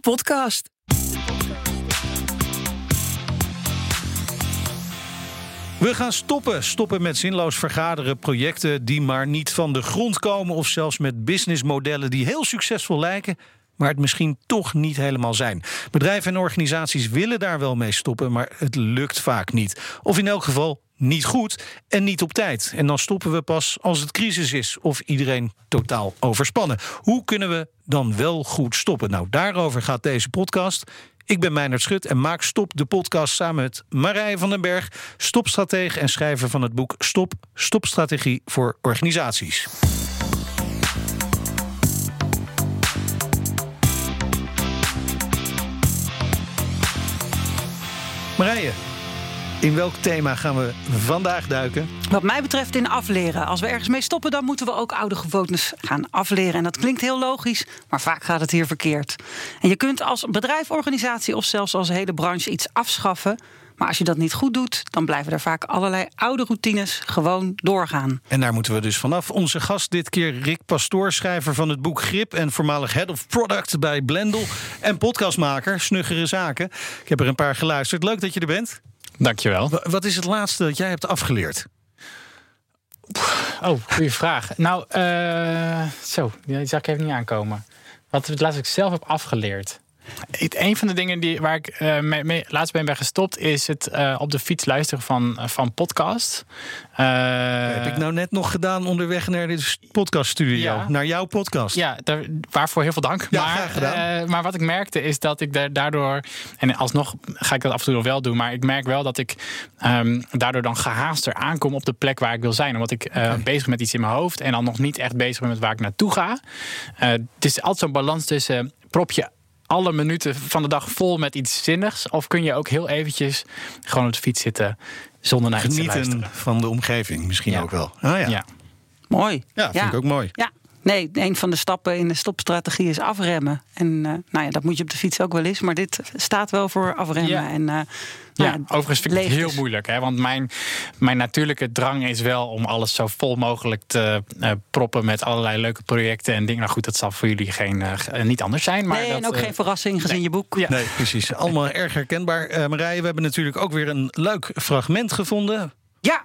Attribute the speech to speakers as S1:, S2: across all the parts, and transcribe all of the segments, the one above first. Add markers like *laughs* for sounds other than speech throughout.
S1: podcast.
S2: We gaan stoppen. Stoppen met zinloos vergaderen, projecten die maar niet van de grond komen. Of zelfs met businessmodellen die heel succesvol lijken, maar het misschien toch niet helemaal zijn. Bedrijven en organisaties willen daar wel mee stoppen, maar het lukt vaak niet. Of in elk geval niet goed en niet op tijd. En dan stoppen we pas als het crisis is of iedereen totaal overspannen. Hoe kunnen we dan wel goed stoppen? Nou, daarover gaat deze podcast. Ik ben Meijnerd Schut en maak Stop de podcast samen met Marije van den Berg, stopstratege en schrijver van het boek Stop, Stopstrategie voor organisaties. Marije, in welk thema gaan we vandaag duiken?
S3: Wat mij betreft in afleren. Als we ergens mee stoppen, dan moeten we ook oude gewoontes gaan afleren. En dat klinkt heel logisch, maar vaak gaat het hier verkeerd. En je kunt als bedrijf, organisatie of zelfs als hele branche iets afschaffen. Maar als je dat niet goed doet, dan blijven er vaak allerlei oude routines gewoon doorgaan.
S2: En daar moeten we dus vanaf. Onze gast dit keer Rick Pastoor, schrijver van het boek Grip en voormalig head of product bij Blendel en podcastmaker Snuggere Zaken. Ik heb er een paar geluisterd. Leuk dat je er bent.
S4: Dankjewel.
S2: Wa- Wat is het laatste dat jij hebt afgeleerd?
S4: Oh, goede vraag. Nou, eh, zo, die zag ik even niet aankomen. Wat het laatst ik zelf heb afgeleerd. Een van de dingen die, waar ik eh, mee, mee laatst ben bij gestopt... is het eh, op de fiets luisteren van, van podcast. Eh,
S2: heb ik nou net nog gedaan onderweg naar de podcaststudio.
S4: Ja.
S2: Naar jouw podcast.
S4: Ja, daar, waarvoor heel veel dank.
S2: Ja,
S4: maar,
S2: gedaan.
S4: eh, maar wat ik merkte is dat ik daar- daardoor... en alsnog ga ik dat af en toe nog wel doen... maar ik merk wel dat ik ehm, daardoor dan gehaaster aankom... op de plek waar ik wil zijn. Omdat ik eh, bezig ben met iets in mijn hoofd... en dan nog niet echt bezig ben met waar ik naartoe ga. Eh, het is altijd zo'n balans tussen... prop je alle minuten van de dag vol met iets zinnigs... of kun je ook heel eventjes gewoon op de fiets zitten... zonder naar iets te
S2: Genieten
S4: luisteren.
S2: van de omgeving misschien
S4: Ja.
S2: ook wel. Ah, ja.
S4: Ja.
S3: Mooi.
S2: Ja, vind ik ook mooi.
S3: Ja. Nee, een van de stappen in de stopstrategie is afremmen. En eh, nou ja, dat moet je op de fiets ook wel eens. Maar dit staat wel voor afremmen.
S4: Ja.
S3: En, eh,
S4: Ja,
S3: nou
S4: overigens vind ik het heel moeilijk. Hè? Want mijn, mijn natuurlijke drang is wel om alles zo vol mogelijk te eh, proppen met allerlei leuke projecten en dingen. Nou goed, dat zal voor jullie geen, ge- niet anders zijn. Maar
S3: nee,
S4: dat,
S3: en ook geen verrassing gezien je boek.
S4: Ja.
S2: Nee, precies. Allemaal erg herkenbaar. Eh, Marije, we hebben natuurlijk ook weer een leuk fragment gevonden.
S3: Ja,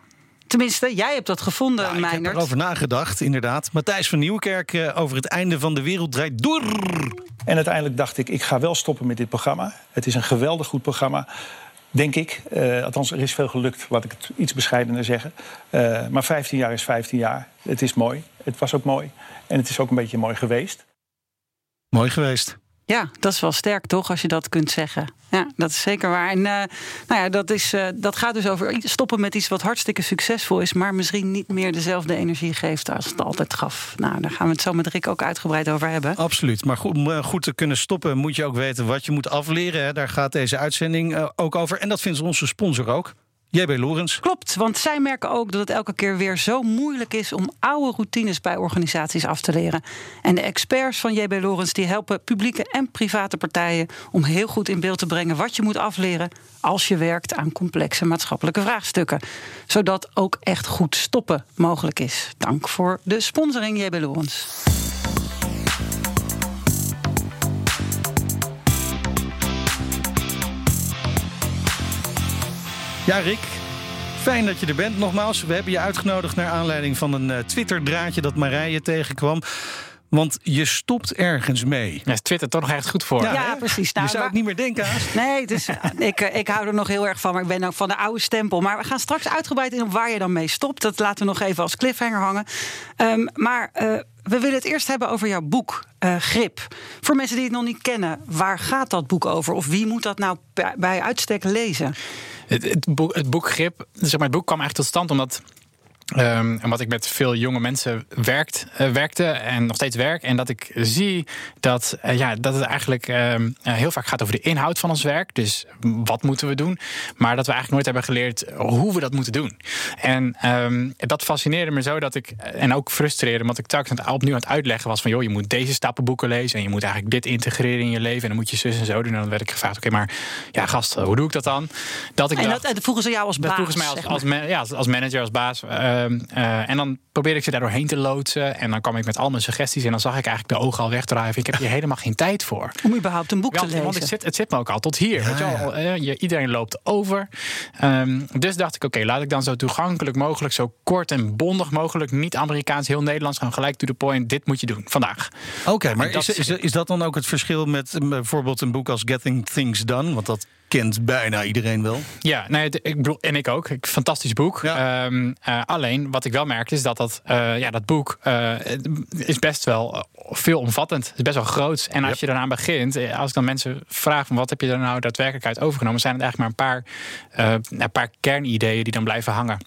S3: tenminste, jij hebt dat gevonden,
S2: Ja, ik heb erover nagedacht, inderdaad. Matthijs van Nieuwkerk eh, over het einde van de wereld draait door.
S5: En uiteindelijk dacht ik, ik ga wel stoppen met dit programma. Het is een geweldig goed programma, denk ik. Eh, althans, er is veel gelukt, laat ik het iets bescheidener zeggen. Eh, maar 15 jaar is 15 jaar. Het is mooi. Het was ook mooi. En het is ook een beetje mooi geweest.
S2: Mooi geweest.
S3: Ja, dat is wel sterk toch, als je dat kunt zeggen. Ja, dat is zeker waar. En eh, nou ja, dat, is, eh, dat gaat dus over stoppen met iets wat hartstikke succesvol is, maar misschien niet meer dezelfde energie geeft als het altijd gaf. Nou, daar gaan we het zo met Rick ook uitgebreid over hebben.
S2: Absoluut. Maar goed, om eh, goed te kunnen stoppen moet je ook weten wat je moet afleren. Hè. Daar gaat deze uitzending ook over. En dat vindt onze sponsor ook. JB Lorens.
S3: Klopt, want zij merken ook dat het elke keer weer zo moeilijk is om oude routines bij organisaties af te leren. En de experts van JB Lorens die helpen publieke en private partijen om heel goed in beeld te brengen wat je moet afleren als je werkt aan complexe maatschappelijke vraagstukken. Zodat ook echt goed stoppen mogelijk is. Dank voor de sponsoring JB Lorens.
S2: Ja, Rick. Fijn dat je er bent. Nogmaals, we hebben je uitgenodigd naar aanleiding van een eh, Twitter-draadje dat Marije tegenkwam. Want je stopt ergens mee.
S4: Daar is Twitter toch nog echt goed voor.
S3: Ja, precies. Nou,
S2: je zou het niet meer denken haast.
S3: Nee, dus ik, eh, ik hou er nog heel erg van. Maar ik ben ook van de oude stempel. Maar we gaan straks uitgebreid in op waar je dan mee stopt. Dat laten we nog even als cliffhanger hangen. Ehm, maar eh, we willen het eerst hebben over jouw boek, eh, Grip. Voor mensen die het nog niet kennen, waar gaat dat boek over? Of wie moet dat nou bij, bij uitstek lezen?
S4: Het, het, boek, het boek Grip, zeg maar, het boek kwam eigenlijk tot stand omdat. Ehm, omdat ik met veel jonge mensen werkt, eh, werkte en nog steeds werk. En dat ik zie dat, eh, ja, dat het eigenlijk ehm, eh, heel vaak gaat over de inhoud van ons werk. Dus wat moeten we doen? Maar dat we eigenlijk nooit hebben geleerd hoe we dat moeten doen. En ehm, dat fascineerde me zo dat ik, en ook frustreerde, omdat ik telkens aan het- opnieuw aan het uitleggen was van, joh, je moet deze stappenboeken lezen en je moet eigenlijk dit integreren in je leven en dan moet je zus en zo doen. En dan werd ik gevraagd, oké, maar ja, gast, hoe doe ik dat dan? Dat ik
S3: En dat, en dat vroegen ze jou als
S4: dat
S3: baas.
S4: vroegen ze mij als,
S3: zeg maar.
S4: ja, als manager, als baas. Eh, Ehm, eh, en dan probeerde ik ze daar doorheen te loodsen. En dan kwam ik met al mijn suggesties. En dan zag ik eigenlijk de ogen al wegdrijven. Ik heb hier *laughs* helemaal geen tijd voor.
S3: Om überhaupt een boek
S4: Ja,
S3: te lezen.
S4: want het zit, het zit me ook al tot hier.
S2: Ja,
S4: weet je wel? Eh, je, iedereen loopt over. Ehm, dus dacht ik, oké, laat ik dan zo toegankelijk mogelijk, zo kort en bondig mogelijk, niet Amerikaans, heel Nederlands, gewoon gelijk to the point. Dit moet je doen vandaag.
S2: Oké, maar
S4: dat
S2: is, is, is dat dan ook het verschil met bijvoorbeeld een boek als Getting Things Done? Want dat kent bijna iedereen wel.
S4: Ja, nee, ik bedoel, en ik ook. Ik, fantastisch boek.
S2: Ja.
S4: Ehm, eh, alleen, wat ik wel merkte, is dat dat, eh, ja, dat boek eh, is best wel veelomvattend. Het is best wel groot. En als
S2: Yep.
S4: je daaraan begint, als ik dan mensen vraag van wat heb je er nou daadwerkelijk uit overgenomen, zijn het eigenlijk maar een paar, een paar kernideeën die dan blijven hangen.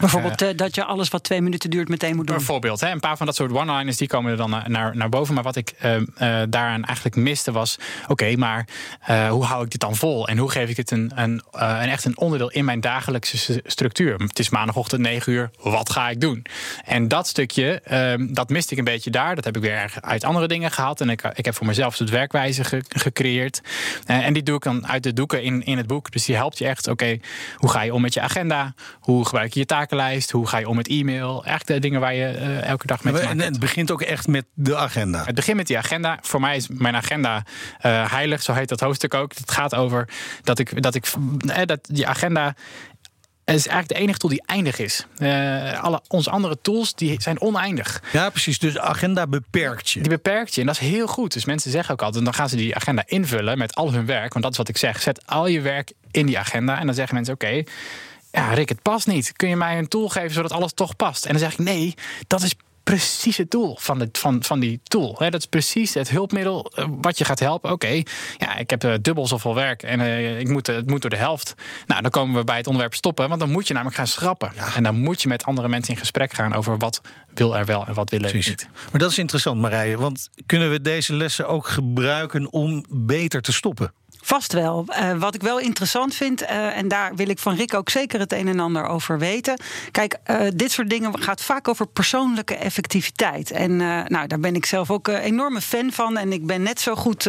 S3: Bijvoorbeeld eh, dat je alles wat twee minuten duurt meteen moet doen.
S4: Bijvoorbeeld, hè, een paar van dat soort one-liners die komen er dan naar- naar, naar boven. Maar wat ik eh, eh, daaraan eigenlijk miste was: oké, maar eh, hoe hou ik dit dan vol? En hoe geef ik dit een, een, eh, een echt een onderdeel in mijn dagelijkse structuur? Het is maandagochtend 9 uur, wat ga ik doen? En dat stukje, eh, dat miste ik een beetje daar. Dat heb ik weer uit andere dingen gehaald. En ik, ik heb voor mezelf een soort werkwijze ge- gecreëerd. Eh, en die doe ik dan uit de doeken in, in het boek. Dus die helpt je echt, oké, hoe ga je om met je agenda? Hoe gebruik je je takenlijst? Hoe ga je om met e-mail? Echt de dingen waar je eh, elke dag mee te
S2: En
S4: maken hebt.
S2: het begint ook echt met de agenda.
S4: Het begint met die agenda. Voor mij is mijn agenda eh, heilig, zo heet dat hoofdstuk ook. Het gaat over dat ik, dat ik eh, dat die agenda is eigenlijk de enige tool die eindig is. Eh, alle onze andere tools die zijn oneindig.
S2: Ja, precies. Dus de agenda beperkt je.
S4: Die beperkt je en dat is heel goed. Dus mensen zeggen ook altijd, dan gaan ze die agenda invullen met al hun werk. Want dat is wat ik zeg. Zet al je werk in die agenda. En dan zeggen mensen, oké, ja Rick, het past niet. Kun je mij een tool geven zodat alles toch past? En dan zeg ik, nee, dat is precies het doel van, de, van, van die tool. Dat is precies het hulpmiddel eh, wat je gaat helpen. Oké, ja, ik heb eh, dubbel zoveel werk en eh, ik moet, het moet door de helft. Nou, dan komen we bij het onderwerp stoppen. Want dan moet je namelijk gaan schrappen. En dan moet je met andere mensen in gesprek gaan over wat wil er wel en wat willen
S2: Precies.
S4: niet.
S2: Maar dat is interessant, Marije. Want kunnen we deze lessen ook gebruiken om beter te stoppen?
S3: Vast wel. Eh, wat ik wel interessant vind, eh, en daar wil ik van Rick ook zeker het een en ander over weten. Kijk, eh, dit soort dingen gaat vaak over persoonlijke effectiviteit. En nou, daar ben ik zelf ook een enorme fan van. En ik ben net zo goed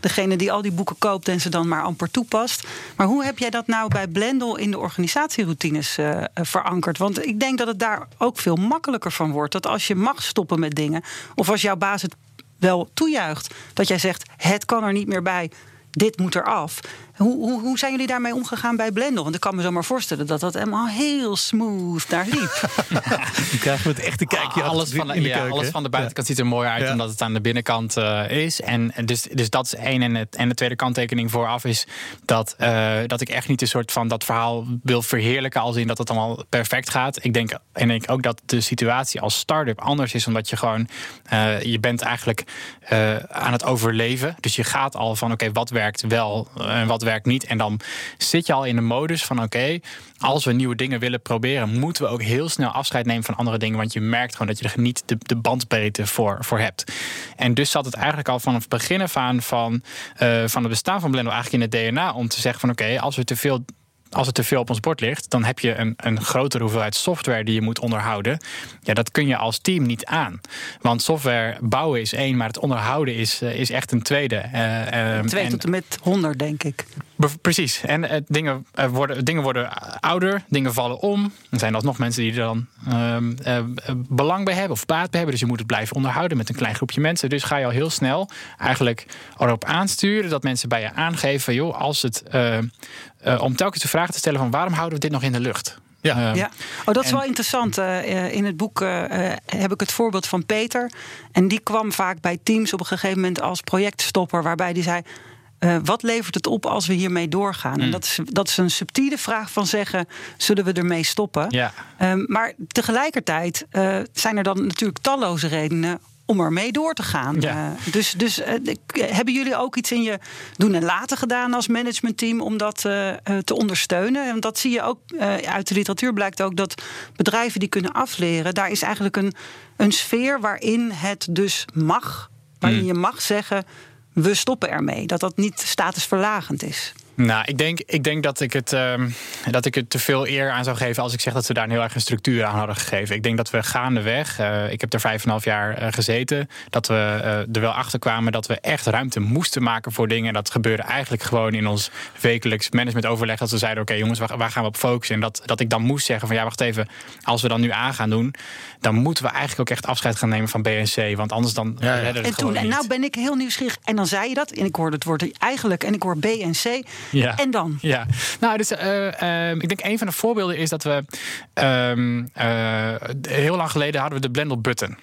S3: degene die al die boeken koopt en ze dan maar amper toepast. Maar hoe heb jij dat nou bij Blendel in de organisatieroutines verankerd? Want ik denk dat het daar ook veel makkelijker van wordt. Dat als je mag stoppen met dingen, of als jouw baas het wel toejuicht, dat jij zegt: het kan er niet meer bij dit moet eraf. Hoe, hoe, hoe zijn jullie daarmee omgegaan bij Blendel? Want ik kan me zo maar voorstellen dat dat helemaal heel smooth daar liep. *laughs*
S2: Nu krijgen we het echte kijkje
S4: alles van, de,
S2: in de
S4: ja,
S2: keuken.
S4: alles van de buitenkant ziet er mooi uit,
S2: Ja.
S4: omdat het aan de binnenkant eh, is. En en dus, dus dat is één. En, het, en de tweede kanttekening vooraf is dat, eh, dat ik echt niet een soort van dat verhaal wil verheerlijken, als in dat het allemaal perfect gaat. Ik denk, en ik denk ook dat de situatie als start-up anders is, omdat je gewoon, eh, je bent eigenlijk eh, aan het overleven. Dus je gaat al van, oké, wat werkt wel en wat werkt niet. En dan zit je al in de modus van, oké, als we nieuwe dingen willen proberen, moeten we ook heel snel afscheid nemen van andere dingen. Want je merkt gewoon dat je er niet de, de bandbreedte voor, voor hebt. En dus zat het eigenlijk al vanaf het begin af aan van, eh, van het bestaan van Blender eigenlijk in het DNA om te zeggen van oké, als we te veel als het te veel op ons bord ligt, dan heb je een, een grotere hoeveelheid software die je moet onderhouden. Ja, dat kun je als team niet aan. Want software bouwen is één, maar het onderhouden is, eh, is echt een tweede. Eh, eh,
S3: Twee
S4: en-
S3: tot en met honderd, denk ik.
S4: Precies. En eh, dingen, eh, worden, dingen worden ouder, dingen vallen om. Er zijn alsnog mensen die er dan ehm, eh, belang bij hebben of baat bij hebben. Dus je moet het blijven onderhouden met een klein groepje mensen. Dus ga je al heel snel eigenlijk erop aansturen dat mensen bij je aangeven: joh, als het. om telkens de vraag te stellen: van waarom houden we dit nog in de lucht?
S2: Ja.
S4: Ehm,
S3: Ja. Oh, dat is
S4: en-
S3: wel interessant. In het boek heb ik het voorbeeld van Peter. En die kwam vaak bij teams op een gegeven moment als projectstopper, waarbij die zei. Eh, wat levert het op als we hiermee doorgaan? En dat is, dat is een subtiele vraag van zeggen: zullen we ermee stoppen?
S4: Ja.
S3: Ehm, maar tegelijkertijd eh, zijn er dan natuurlijk talloze redenen om ermee door te gaan.
S4: Ja.
S3: Eh, dus dus hebben jullie ook iets in je doen en laten gedaan als managementteam om dat te ondersteunen? Want dat zie je ook uit de literatuur blijkt ook dat bedrijven die kunnen afleren, daar is eigenlijk een, een sfeer waarin het dus mag, waarin
S4: Hmm.
S3: je mag zeggen. We stoppen ermee. Dat dat niet statusverlagend is.
S4: Nou, ik denk, ik denk dat, ik het, ehm, dat ik het te veel eer aan zou geven als ik zeg dat we daar een heel erg een structuur aan hadden gegeven. Ik denk dat we gaandeweg, uh, ik heb er vijf en een half jaar eh, gezeten, dat we uh, er wel achter kwamen dat we echt ruimte moesten maken voor dingen. En dat gebeurde eigenlijk gewoon in ons wekelijks managementoverleg. Dat we zeiden: oké, jongens, waar, waar, gaan we op focussen? En dat, dat ik dan moest zeggen: van ja, wacht even, als we dan nu aan gaan doen, dan moeten we eigenlijk ook echt afscheid gaan nemen van BNC. Want anders dan ja, redden
S3: het en toen, En nou ben ik heel nieuwsgierig. En dan zei je dat. En ik hoorde het woord eigenlijk. En ik hoor BNC. Ja. En dan?
S4: Ja, nou, dus uh, ik denk een van de voorbeelden is dat we uh, heel lang geleden hadden we de Blendel button.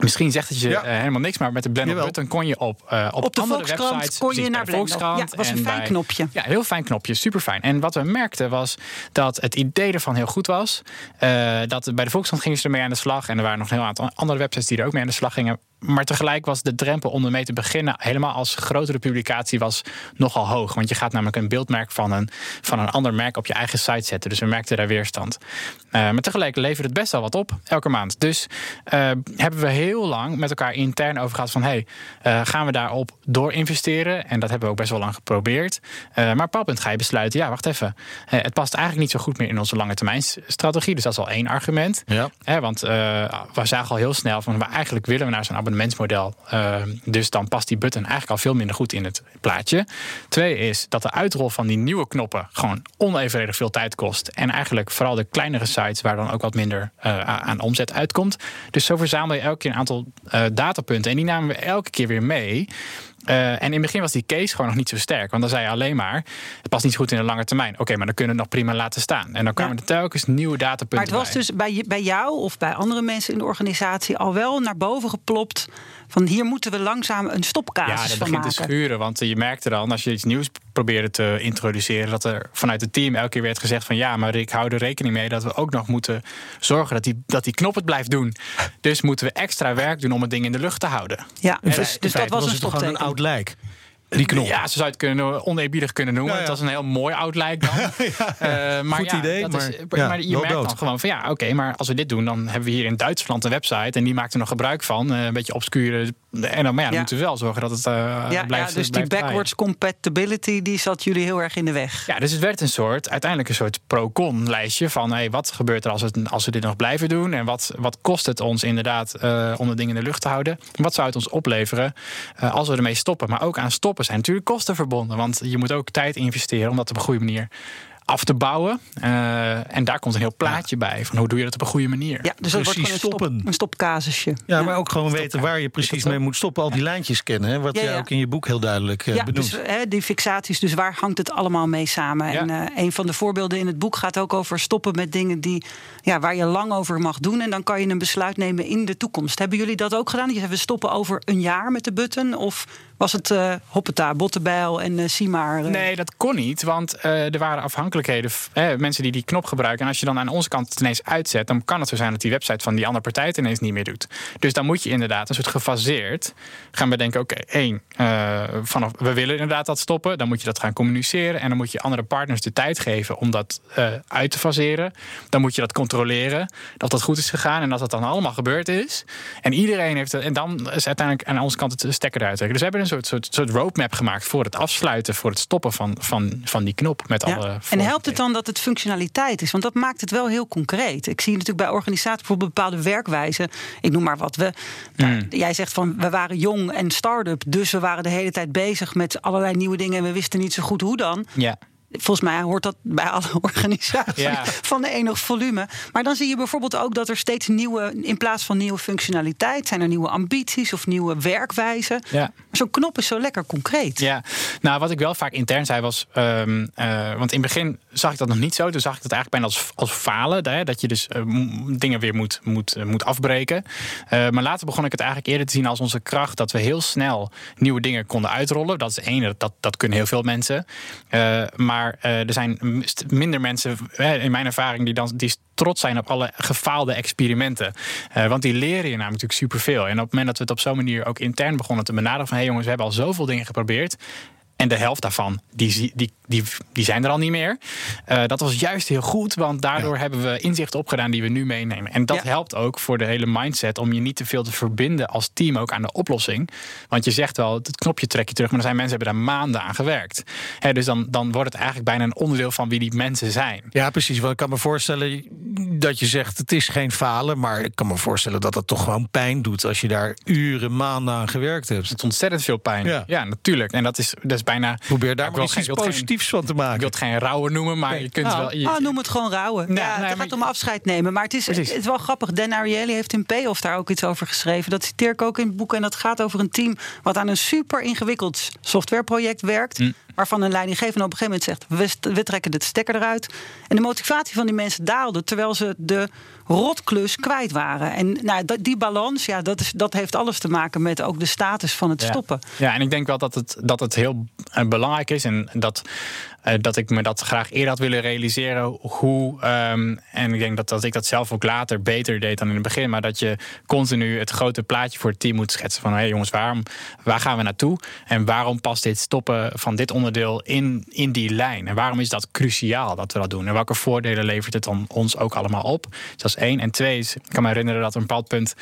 S4: Misschien zegt het je ja. uh, helemaal niks, maar met de Blender button kon je op, uh, op,
S3: op de andere websites kon je naar Volkskrant. Ja, was een fijn bij, knopje.
S4: Ja, heel fijn knopje, super fijn. En wat we merkten was dat het idee ervan heel goed was. Uh, dat bij de Volkskrant gingen ze ermee aan de slag en er waren nog een heel aantal andere websites die er ook mee aan de slag gingen. Maar tegelijk was de drempel om ermee te beginnen, helemaal als grotere publicatie, was nogal hoog. Want je gaat namelijk een beeldmerk van een, van een ander merk op je eigen site zetten. Dus we merkten daar weerstand. Uh, maar tegelijk levert het best wel wat op, elke maand. Dus uh, hebben we heel lang met elkaar intern over gehad van... hey, uh, gaan we daarop door investeren? En dat hebben we ook best wel lang geprobeerd. maar op punt ga je besluiten, ja, wacht even. het past eigenlijk niet zo goed meer in onze lange termijn strategie. Dus dat is al één argument. Ja. want we zagen al heel snel van... eigenlijk willen we naar zo'n abonnementsmodel. Uh, dus dan past die button eigenlijk al veel minder goed in het plaatje. Twee is dat de uitrol van die nieuwe knoppen gewoon onevenredig veel tijd kost. En eigenlijk vooral de kleinere sites waar dan ook wat minder uh, aan omzet uitkomt. Dus zo verzamel je elke keer een aantal uh, datapunten. En die namen we elke keer weer mee. Uh, en in het begin was die case gewoon nog niet zo sterk. Want dan zei je alleen maar, het past niet goed in de lange termijn. Oké, maar dan kunnen we het nog prima laten staan. En dan kwamen er telkens nieuwe datapunten
S3: Maar het was dus bij, bij jou of bij andere mensen in de organisatie... al wel naar boven geplopt van hier moeten we langzaam een stopcasus
S4: ja, dat begint te schuren. Want je merkte dan, als je iets nieuws probeerde te introduceren... dat er vanuit het team elke keer werd gezegd van... ja, maar ik hou er rekening mee dat we ook nog moeten zorgen... dat die, dat die knop het blijft doen. Dus moeten we extra werk doen om het ding in de lucht te houden.
S3: Ja, dus, dus dat was een stopteken.
S2: een oud lijk. Die knop.
S4: Ja, ze zou het kunnen, oneerbiedig kunnen noemen. Ja, ja. Het was een heel mooi oud lijk dan. *laughs* ja, uh, maar
S2: Goed idee,
S4: dat
S2: maar,
S4: is, maar je merkt dan gewoon van ja, oké, maar als we dit doen, dan hebben we hier in Duitsland een website en die maakt er nog gebruik van. Uh, een beetje obscure. En dan, maar ja, dan moeten we wel zorgen dat het uh,
S3: ja,
S4: blijft.
S3: Ja, dus die backwards compatibility die zat jullie heel erg in de weg.
S4: Ja, dus het werd een soort, uiteindelijk een soort pro-con lijstje van hey, wat gebeurt er als, het, als we dit nog blijven doen en wat, wat kost het ons inderdaad om de dingen in de lucht te houden? Wat zou het ons opleveren als we ermee stoppen? Maar ook aan stoppen zijn natuurlijk kosten verbonden. Want je moet ook tijd investeren om dat op een goede manier af te bouwen. Uh, en daar komt een heel plaatje bij van hoe doe je dat op een goede manier.
S3: Ja, dus dat precies wordt stoppen. Een stopcasusje.
S2: Ja, ja, maar ook gewoon weten waar je precies mee moet stoppen. Al die lijntjes kennen, hè, wat jij ook in je boek heel duidelijk uh,
S3: ja,
S2: benoemt.
S3: Dus, hè, die fixaties, dus waar hangt het allemaal mee samen? En uh, een van de voorbeelden in het boek gaat ook over stoppen met dingen die, ja, waar je lang over mag doen. En dan kan je een besluit nemen in de toekomst. Hebben jullie dat ook gedaan? Je we stoppen over een jaar met de button? Of was het uh, hoppeta, Bottebijl en uh, Simar? Uh...
S4: Nee, dat kon niet, want er waren afhankelijkheden. mensen die die knop gebruiken. En als je dan aan onze kant het ineens uitzet, dan kan het zo zijn dat die website van die andere partij het ineens niet meer doet. Dus dan moet je inderdaad een soort gefaseerd gaan bedenken: oké, één, vanaf we willen inderdaad dat stoppen. Dan moet je dat gaan communiceren. En dan moet je andere partners de tijd geven om dat uit te faseren. Dan moet je dat controleren, dat dat goed is gegaan en dat dat dan allemaal gebeurd is. En iedereen heeft het. En dan is uiteindelijk aan onze kant het stekker eruit. Dus we hebben een soort, soort, soort roadmap gemaakt voor het afsluiten, voor het stoppen van, van, van die knop. Met ja. alle
S3: en helpt het dan dat het functionaliteit is? Want dat maakt het wel heel concreet. Ik zie natuurlijk bij organisaties bijvoorbeeld bepaalde werkwijzen. Ik noem maar wat. We, nou, mm. Jij zegt van we waren jong en start-up, dus we waren de hele tijd bezig met allerlei nieuwe dingen en we wisten niet zo goed hoe dan.
S4: Ja.
S3: Volgens mij hoort dat bij alle *laughs* organisaties van de enig volume. Maar dan zie je bijvoorbeeld ook dat er steeds nieuwe, in plaats van nieuwe functionaliteit, zijn er nieuwe ambities of nieuwe werkwijzen. Ja. Zo'n knop is zo lekker concreet.
S4: Ja, nou wat ik wel vaak intern zei was, um, uh, want in het begin zag ik dat nog niet zo. Toen zag ik dat eigenlijk bijna als, als falen, hè, dat je dus uh, dingen weer moet, moet, uh, moet afbreken. maar later begon ik het eigenlijk eerder te zien als onze kracht, dat we heel snel nieuwe dingen konden uitrollen. Dat is één, dat, dat kunnen heel veel mensen. maar maar uh, er zijn minder mensen, in mijn ervaring, die, dan, die trots zijn op alle gefaalde experimenten. Uh, want die leren je namelijk natuurlijk superveel. En op het moment dat we het op zo'n manier ook intern begonnen te benaderen van hé hey jongens, we hebben al zoveel dingen geprobeerd. En de helft daarvan, die, die, die, die zijn er al niet meer. Uh, dat was juist heel goed, want daardoor hebben we inzichten opgedaan die we nu meenemen. En dat helpt ook voor de hele mindset om je niet te veel te verbinden als team ook aan de oplossing. Want je zegt wel, het knopje trek je terug, maar er zijn mensen die hebben daar maanden aan gewerkt. dus dan, dan wordt het eigenlijk bijna een onderdeel van wie die mensen zijn.
S2: Ja, precies. Want ik kan me voorstellen dat je zegt het is geen falen, maar ik kan me voorstellen dat het toch gewoon pijn doet als je daar uren, maanden aan gewerkt hebt.
S4: Het is ontzettend veel pijn. Ja, ja natuurlijk. En dat is, dat is bijna.
S2: Probeer daar maar iets positiefs van te maken.
S4: Ik wil het geen rouwen noemen, maar je kunt
S3: nou,
S4: wel. Je,
S3: oh, noem het gewoon rouwen. ja, het gaat om afscheid nemen. Maar het is, het is wel grappig. Dan Ariely heeft in Payoff daar ook iets over geschreven. Dat citeer ik ook in het boek. En dat gaat over een team wat aan een super ingewikkeld softwareproject werkt. Hm. Waarvan een leidinggevende op een gegeven moment zegt: we, we trekken de stekker eruit. En de motivatie van die mensen daalde terwijl ze de rotklus kwijt waren. En nou, die balans, ja, dat, is, dat heeft alles te maken met ook de status van het stoppen.
S4: Ja, en ik denk wel dat het, dat het heel eh, belangrijk is. En dat uh, dat ik me dat graag eerder had willen realiseren. Hoe, um, en ik denk dat, dat ik dat zelf ook later beter deed dan in het begin. Maar dat je continu het grote plaatje voor het team moet schetsen. Van hé hey jongens, waarom, waar gaan we naartoe? En waarom past dit stoppen van dit onderdeel in, in die lijn? En waarom is dat cruciaal dat we dat doen? En welke voordelen levert het dan ons ook allemaal op? dat is één. En twee is, ik kan me herinneren dat een bepaald punt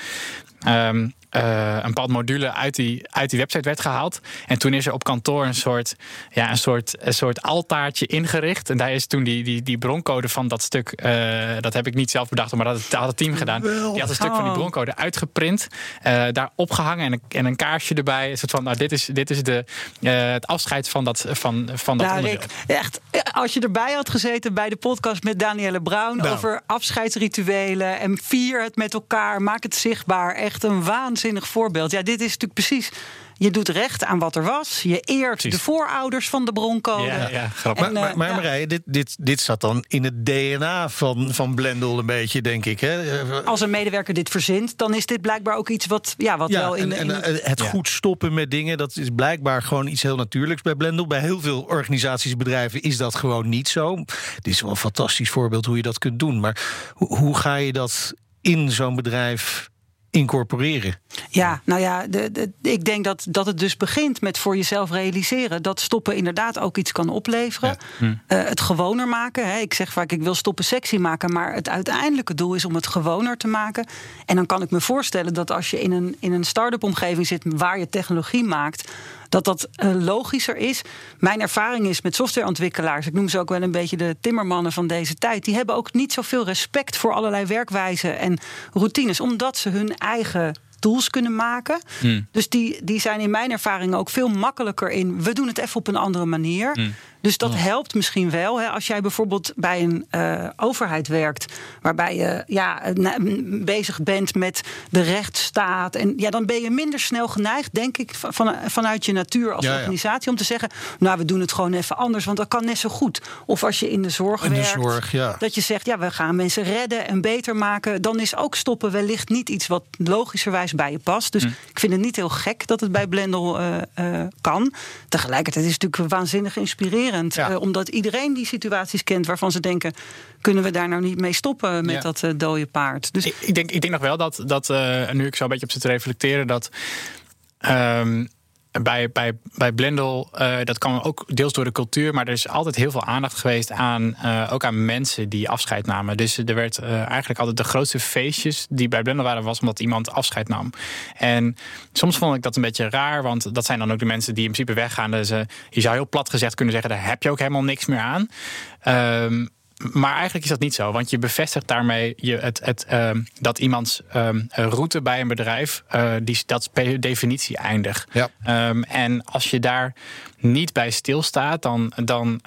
S4: um, uh, een bepaald module uit die, uit die website werd gehaald. En toen is er op kantoor een soort, ja, een soort, een soort altaartje ingericht. En daar is toen die, die, die broncode van dat stuk, uh, dat heb ik niet zelf bedacht, maar dat had het team gedaan. Die had een stuk van die broncode uitgeprint, uh, daar opgehangen en een, en een kaarsje erbij. Een soort van, nou, dit is, dit is de, het afscheid van dat, van, van dat nou,
S3: Rick, echt, als je erbij had gezeten bij de podcast met Danielle Brown nou. over afscheidsrituelen en vier het met elkaar, maak het zichtbaar. Echt een waanzinnig voorbeeld. Ja, dit is natuurlijk precies je doet recht aan wat er was. Je eert de voorouders van de broncode.
S4: Ja, ja grappig.
S2: En, maar, maar, Marije, dit, dit, dit zat dan in het DNA van, van Blendel een beetje, denk ik. Hè?
S3: Als een medewerker dit verzint, dan is dit blijkbaar ook iets wat, ja, wat wel in...
S2: En, en eh, het goed stoppen met dingen, dat is blijkbaar gewoon iets heel natuurlijks bij Blendel. Bij heel veel organisaties, bedrijven is dat gewoon niet zo. Dit is wel een fantastisch voorbeeld hoe je dat kunt doen. Maar hoe, hoe ga je dat in zo'n bedrijf incorporeren.
S3: Ja, nou ja, de, de, ik denk dat, dat het dus begint met voor jezelf realiseren dat stoppen inderdaad ook iets kan opleveren. Hm. Eh, het gewoner maken. Hè. Ik zeg vaak, ik wil stoppen sexy maken, maar het uiteindelijke doel is om het gewoner te maken. En dan kan ik me voorstellen dat als je in een, in een start-up omgeving zit waar je technologie maakt, dat dat uh, logischer is. Mijn ervaring is met softwareontwikkelaars, ik noem ze ook wel een beetje de timmermannen van deze tijd, die hebben ook niet zoveel respect voor allerlei werkwijzen en routines, omdat ze hun eigen tools kunnen maken. Hmm. Dus die, die zijn in mijn ervaring ook veel makkelijker in. We doen het even op een andere manier. Hmm. Dus dat helpt misschien wel. Hè, als jij bijvoorbeeld bij een uh, overheid werkt, waarbij je ja, bezig bent met de rechtsstaat. En ja, dan ben je minder snel geneigd, denk ik, van, vanuit je natuur als organisatie, om te zeggen: Nou, we doen het gewoon even anders, want dat kan net zo goed. Of als je in de zorg in werkt, de zorg, ja. dat je zegt: Ja, we gaan mensen redden en beter maken. Dan is ook stoppen wellicht niet iets wat logischerwijs bij je past. Dus hm. ik vind het niet heel gek dat het bij Blendel uh, uh, kan. Tegelijkertijd is het natuurlijk waanzinnig inspirerend ja. Eh, omdat iedereen die situaties kent waarvan ze denken: kunnen we daar nou niet mee stoppen met dat uh, dode paard?
S4: Dus ik, denk, ik denk nog wel dat, dat uh, nu ik zo een beetje op zit te reflecteren, dat. Um, bij, bij, bij Blendel, uh, dat kwam ook deels door de cultuur, maar er is altijd heel veel aandacht geweest aan, uh, ook aan mensen die afscheid namen. Dus er werd uh, eigenlijk altijd de grootste feestjes die bij Blendel waren, was omdat iemand afscheid nam. En soms vond ik dat een beetje raar, want dat zijn dan ook de mensen die in principe weggaan. Dus je zou heel plat gezegd kunnen zeggen, daar heb je ook helemaal niks meer aan. Um, maar eigenlijk is dat niet zo, want je bevestigt daarmee je, het, het, uh, dat iemands um, route bij een bedrijf, uh, die, dat per definitie eindigt. Ja. Um, en als je daar niet bij stilstaat, dan, dan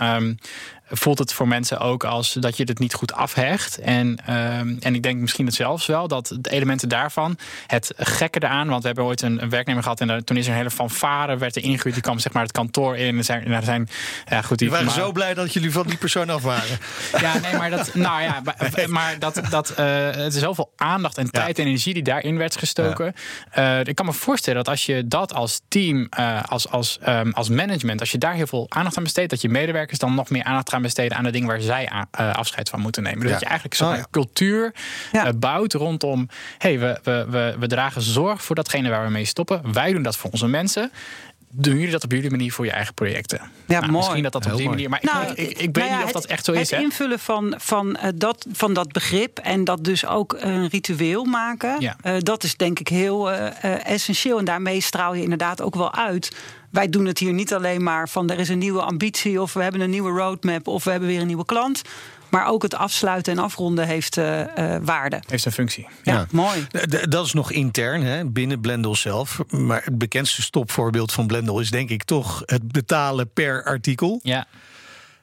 S4: voelt het voor mensen ook als dat je het niet goed afhecht. En, ehm, en ik denk misschien het zelfs wel dat de elementen daarvan, het gekke eraan, want we hebben ooit een, een werknemer gehad en toen is er een hele fanfare, werd er ingehuurd, die kwam zeg maar het kantoor in. En zijn, zijn, ja, goed,
S2: die waren maar, zo blij dat jullie van die persoon af waren. *laughs*
S4: Ja, nee, maar dat, nou ja, maar *laughs* dat, dat uh, het is zoveel aandacht en tijd en energie die daarin werd gestoken. Ja. Uh, ik kan me voorstellen dat als je dat als team, uh, als, als, um, als management, als je daar heel veel aandacht aan besteedt, dat je medewerkers dan nog meer aandacht gaan besteden aan de dingen waar zij uh, afscheid van moeten nemen. Dus dat je eigenlijk zo'n oh, cultuur uh, bouwt rondom: hey, we, we, we, we dragen zorg voor datgene waar we mee stoppen. Wij doen dat voor onze mensen doen jullie dat op jullie manier voor je eigen projecten?
S3: Ja,
S4: Nou,
S3: mooi.
S4: Misschien dat dat op
S2: Heel
S4: die
S2: mooi.
S4: manier. Maar
S3: Nou,
S4: ik, ik, ik weet
S3: nou ja,
S4: niet of
S3: het-
S4: dat echt zo is.
S3: Het
S4: Hè?
S3: invullen van, van, eh, dat, van dat begrip en dat dus ook een ritueel maken,
S4: Ja.
S3: eh, dat is denk ik heel eh, eh, essentieel. En daarmee straal je inderdaad ook wel uit. Wij doen het hier niet alleen maar van er is een nieuwe ambitie of we hebben een nieuwe roadmap of we hebben weer een nieuwe klant. Maar ook het afsluiten en afronden heeft eh, eh, waarde.
S4: Heeft een functie.
S3: Ja,
S2: Ja.
S3: mooi.
S2: D- Dat is nog intern hè, binnen Blendel zelf. Maar het bekendste stopvoorbeeld van Blendel is denk ik toch het betalen per artikel.
S4: Ja.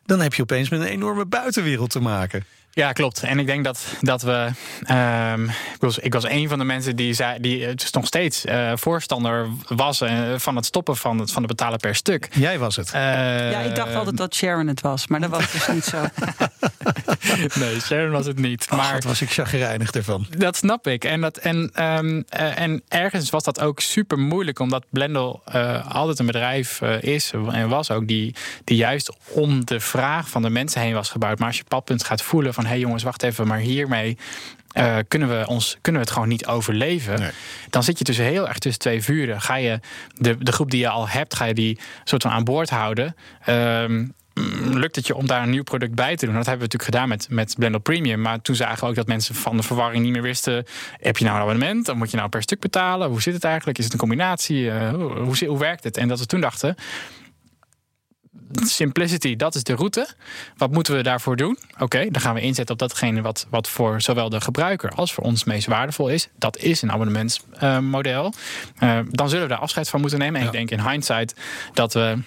S2: Dan heb je opeens met een enorme buitenwereld te maken.
S4: Ja, klopt. En ik denk dat, dat we. ehm, ik, was, ik was een van de mensen die, zei, die het is nog steeds eh, voorstander was eh, van het stoppen van het, van het betalen per stuk.
S2: Jij was het.
S4: Eh,
S3: Ja, ik dacht altijd dat Sharon het was, maar dat was dus niet zo. *laughs*
S4: Nee, Sharon was het niet.
S2: Maar was ik chagrijnig ervan.
S4: Dat snap ik. En, dat, en, ehm, eh, en ergens was dat ook super moeilijk, omdat Blendel eh, altijd een bedrijf eh, is en was ook, die, die juist om de vraag van de mensen heen was gebouwd. Maar als je padpunt gaat voelen van hé hey jongens, wacht even, maar hiermee. eh, kunnen, we ons, kunnen we het gewoon niet overleven?
S2: Nee.
S4: Dan zit je dus heel erg tussen twee vuren. Ga je de, de groep die je al hebt, ga je die soort van aan boord houden? Ehm, mm, lukt het je om daar een nieuw product bij te doen? Dat hebben we natuurlijk gedaan met, met Blendel Premium. Maar toen zagen we ook dat mensen van de verwarring niet meer wisten... heb je nou een abonnement? Dan moet je nou per stuk betalen? Hoe zit het eigenlijk? Is het een combinatie? Eh, hoe, hoe, hoe werkt het? En dat we toen dachten... Simplicity, dat is de route. Wat moeten we daarvoor doen? Oké, dan gaan we inzetten op datgene wat, wat voor zowel de gebruiker als voor ons meest waardevol is. Dat is een abonnementsmodel. Eh, dan zullen we daar afscheid van moeten nemen. En
S2: Ja.
S4: ik denk in hindsight dat we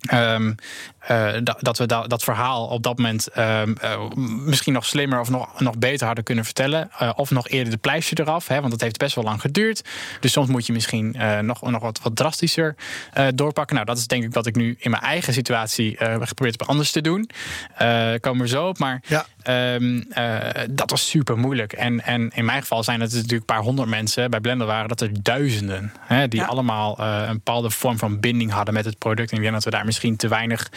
S4: Ehm, eh, dat, dat we da- dat verhaal op dat moment ehm, eh, misschien nog slimmer of nog, nog beter hadden kunnen vertellen. Eh, of nog eerder de pleister eraf, hè, want dat heeft best wel lang geduurd. Dus soms moet je misschien eh, nog, nog wat, wat drastischer eh, doorpakken. Nou, dat is denk ik wat ik nu in mijn eigen situatie eh geprobeerd heb anders te doen. Eh komen we zo op. Maar
S2: Ja.
S4: Ehm, eh, dat was super moeilijk. En, en in mijn geval zijn het natuurlijk een paar honderd mensen. Bij Blender waren dat er duizenden. Hè, die
S3: Ja.
S4: allemaal eh, een bepaalde vorm van binding hadden met het product. En ik denk dat we daar misschien te weinig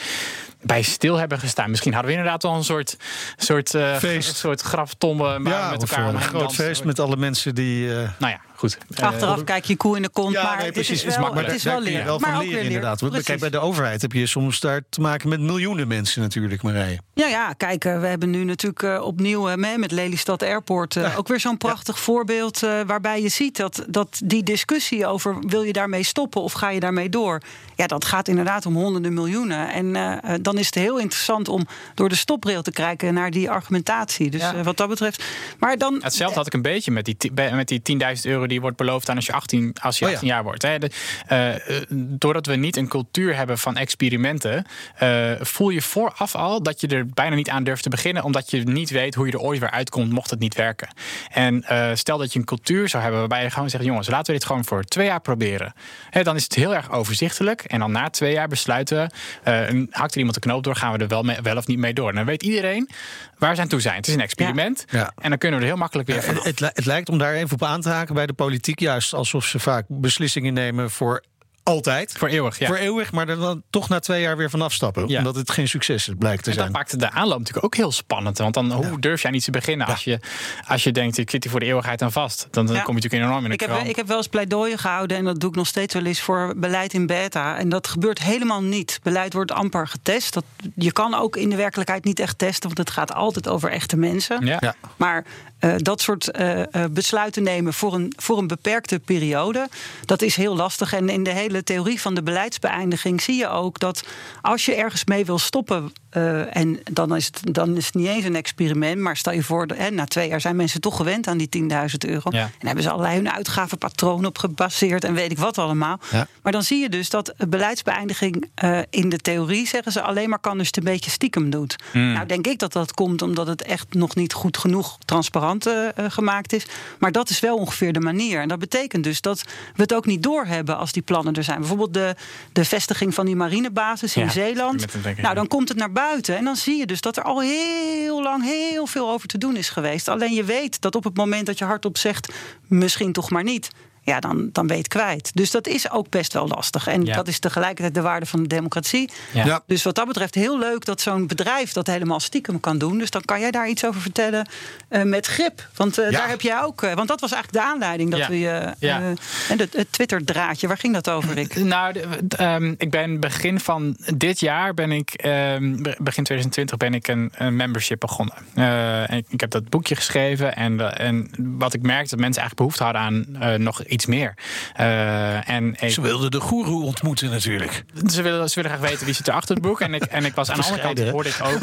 S4: bij stil hebben gestaan. Misschien hadden we inderdaad wel een soort, soort, eh,
S2: Feest.
S4: een *laughs* soort graftombe. Maar
S2: ja,
S4: met elkaar
S2: een groot
S4: dansen.
S2: feest met alle mensen die... eh,
S4: Nou ja, goed. Eh,
S3: Achteraf kijk je koe in de kont,
S2: Ja,
S3: maar
S2: nee,
S3: het
S2: precies.
S3: is
S2: Is
S3: wel,
S4: makkelijk.
S3: het is wel maar
S2: van
S3: ook
S2: leren,
S3: weer
S2: inderdaad. Want Kijk, bij de overheid heb je soms daar te maken met miljoenen mensen natuurlijk, Marije.
S3: Ja, ja, kijk, eh, we hebben nu natuurlijk eh, opnieuw eh, met Lelystad Airport eh, ook weer zo'n prachtig voorbeeld eh, waarbij je ziet dat, dat die discussie over wil je daarmee stoppen of ga je daarmee door, ja, dat gaat inderdaad om honderden miljoenen. En eh, eh, dan is het heel interessant om door de stoprail te kijken naar die argumentatie. Dus
S4: Ja.
S3: eh, wat dat betreft. Maar dan.
S4: Hetzelfde had ik een beetje met die, met die 10.000 euro die wordt beloofd aan als je 18, als je
S2: Oh ja.
S4: 18 jaar wordt. Hè. De, eh, eh, doordat we niet een cultuur hebben van experimenten, eh, voel je vooraf al dat je er bijna niet aan durft te beginnen, omdat je niet weet hoe je er ooit weer uitkomt mocht het niet werken. En eh, stel dat je een cultuur zou hebben waarbij je gewoon zegt: jongens, laten we dit gewoon voor twee jaar proberen. Hè, dan is het heel erg overzichtelijk. En dan na twee jaar besluiten we, eh, een- hakt er iemand de knoop door, gaan we er wel, mee, wel of niet mee door. En dan weet iedereen waar ze aan toe zijn. Het is een experiment.
S2: Ja.
S4: En dan kunnen we er heel makkelijk weer vanaf.
S2: Het, het lijkt om daar even op aan te haken bij de politiek, juist alsof ze vaak beslissingen nemen voor altijd.
S4: Voor eeuwig, ja.
S2: Voor eeuwig, maar er dan toch na twee jaar weer vanaf stappen.
S4: Ja.
S2: Omdat het geen succes is, blijkt te
S4: En dat
S2: zijn.
S4: maakt de aanloop natuurlijk ook heel spannend. Want dan, hoe durf jij niet te beginnen als, je, als je denkt, ik zit hier voor de eeuwigheid aan vast? Dan, dan
S3: Ja.
S4: kom je natuurlijk enorm in de
S3: Ik heb, ik heb wel eens pleidooien gehouden en dat doe ik nog steeds wel eens voor beleid in beta. En dat gebeurt helemaal niet. Beleid wordt amper getest. Dat, je kan ook in de werkelijkheid niet echt testen, want het gaat altijd over echte mensen.
S4: ja.
S2: Ja.
S3: Maar eh, dat soort eh, eh, besluiten nemen voor een, voor een beperkte periode, dat is heel lastig. En in de hele theorie van de beleidsbeëindiging zie je ook dat als je ergens mee wil stoppen, eh, en dan is, het, dan is het niet eens een experiment, maar stel je voor, hè, na twee jaar zijn mensen toch gewend aan die 10.000 euro.
S4: Ja.
S3: En hebben ze allerlei hun uitgavenpatronen op gebaseerd en weet ik wat allemaal.
S2: Ja.
S3: Maar dan zie je dus dat beleidsbeëindiging eh, in de theorie zeggen ze alleen maar kan als je het een beetje stiekem doet. Nou denk ik dat dat komt omdat het echt nog niet goed genoeg transparant eh, gemaakt is. Maar dat is wel ongeveer de manier. En dat betekent dus dat we het ook niet doorhebben als die plannen er zijn. Bijvoorbeeld de, de vestiging van die marinebasis in
S4: Ja,
S3: Zeeland. Nou, dan komt het naar buiten en dan zie je dus dat er al heel lang heel veel over te doen is geweest. Alleen je weet dat op het moment dat je hardop zegt, misschien toch maar niet. Ja, dan, dan ben je het kwijt. Dus dat is ook best wel lastig. En
S4: Ja.
S3: dat is tegelijkertijd de waarde van de democratie.
S4: Ja.
S2: Ja.
S3: Dus wat dat betreft heel leuk dat zo'n bedrijf dat helemaal stiekem kan doen. Dus dan kan jij daar iets over vertellen eh, met grip. Want eh,
S2: Ja.
S3: daar heb jij ook. eh, want dat was eigenlijk de aanleiding dat
S4: Ja.
S3: we je.
S4: Ja.
S3: eh, en het, het Twitter-draadje, waar ging dat over, Rick? *laughs*
S4: Nou, de- ehm, ik ben begin van dit jaar ben ik ehm, be- begin 2020 ben ik een, een membership begonnen. Eh, en ik, ik heb dat boekje geschreven en, en wat ik merkte dat mensen eigenlijk behoefte hadden aan eh, nog iets meer. Eh, en ik,
S2: Ze wilden de goeroe ontmoeten natuurlijk.
S4: ze willen, ze willen graag weten wie zit er achter het boek. En ik, en ik was aan de andere kant hoorde ik ook.